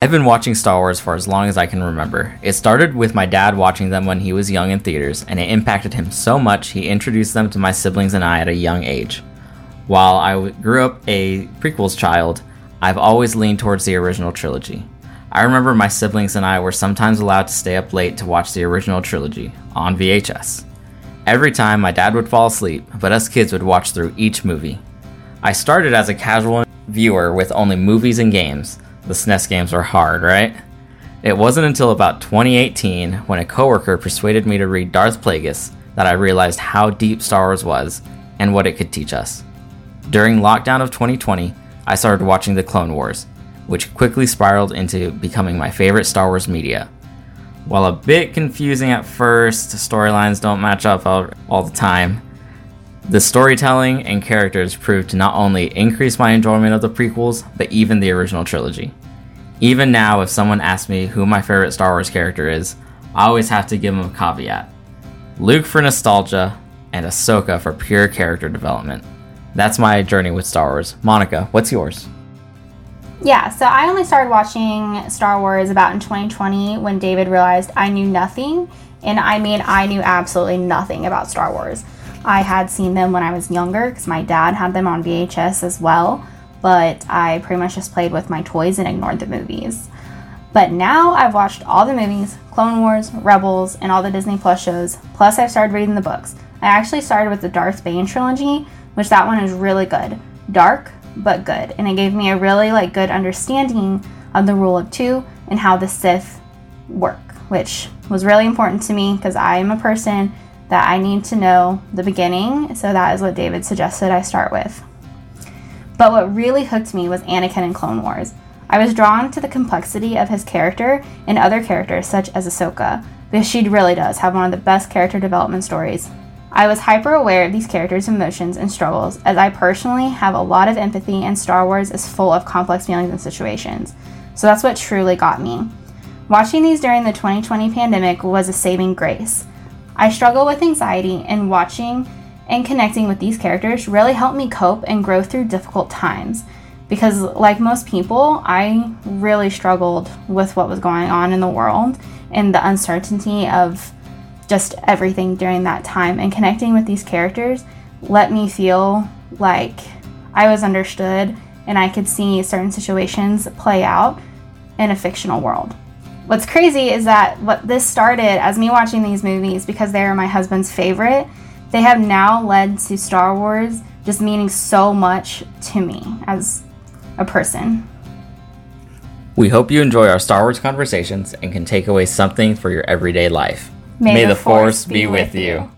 I've been watching Star Wars for as long as I can remember. It started with my dad watching them when he was young in theaters, and it impacted him so much he introduced them to my siblings and I at a young age. While I grew up a prequels child, I've always leaned towards the original trilogy. I remember my siblings and I were sometimes allowed to stay up late to watch the original trilogy on VHS. Every time my dad would fall asleep, but us kids would watch through each movie. I started as a casual viewer with only movies and games the SNES games are hard, right? It wasn't until about 2018 when a coworker persuaded me to read Darth Plagueis that I realized how deep Star Wars was and what it could teach us. During lockdown of 2020, I started watching The Clone Wars, which quickly spiraled into becoming my favorite Star Wars media. While a bit confusing at first, storylines don't match up all, all the time. The storytelling and characters proved to not only increase my enjoyment of the prequels, but even the original trilogy. Even now, if someone asks me who my favorite Star Wars character is, I always have to give them a caveat Luke for nostalgia, and Ahsoka for pure character development. That's my journey with Star Wars. Monica, what's yours? Yeah, so I only started watching Star Wars about in 2020 when David realized I knew nothing. And I mean, I knew absolutely nothing about Star Wars. I had seen them when I was younger because my dad had them on VHS as well, but I pretty much just played with my toys and ignored the movies. But now I've watched all the movies, Clone Wars, Rebels, and all the Disney Plus shows, plus I've started reading the books. I actually started with the Darth Bane trilogy, which that one is really good. Dark, but good. And it gave me a really like good understanding of the rule of two and how the Sith work, which was really important to me because I am a person that I need to know the beginning, so that is what David suggested I start with. But what really hooked me was Anakin in Clone Wars. I was drawn to the complexity of his character and other characters, such as Ahsoka, because she really does have one of the best character development stories. I was hyper aware of these characters' emotions and struggles, as I personally have a lot of empathy, and Star Wars is full of complex feelings and situations. So that's what truly got me. Watching these during the 2020 pandemic was a saving grace. I struggle with anxiety, and watching and connecting with these characters really helped me cope and grow through difficult times. Because, like most people, I really struggled with what was going on in the world and the uncertainty of just everything during that time. And connecting with these characters let me feel like I was understood and I could see certain situations play out in a fictional world. What's crazy is that what this started as me watching these movies because they are my husband's favorite, they have now led to Star Wars just meaning so much to me as a person. We hope you enjoy our Star Wars conversations and can take away something for your everyday life. May, May the, the, Force, be with you. you.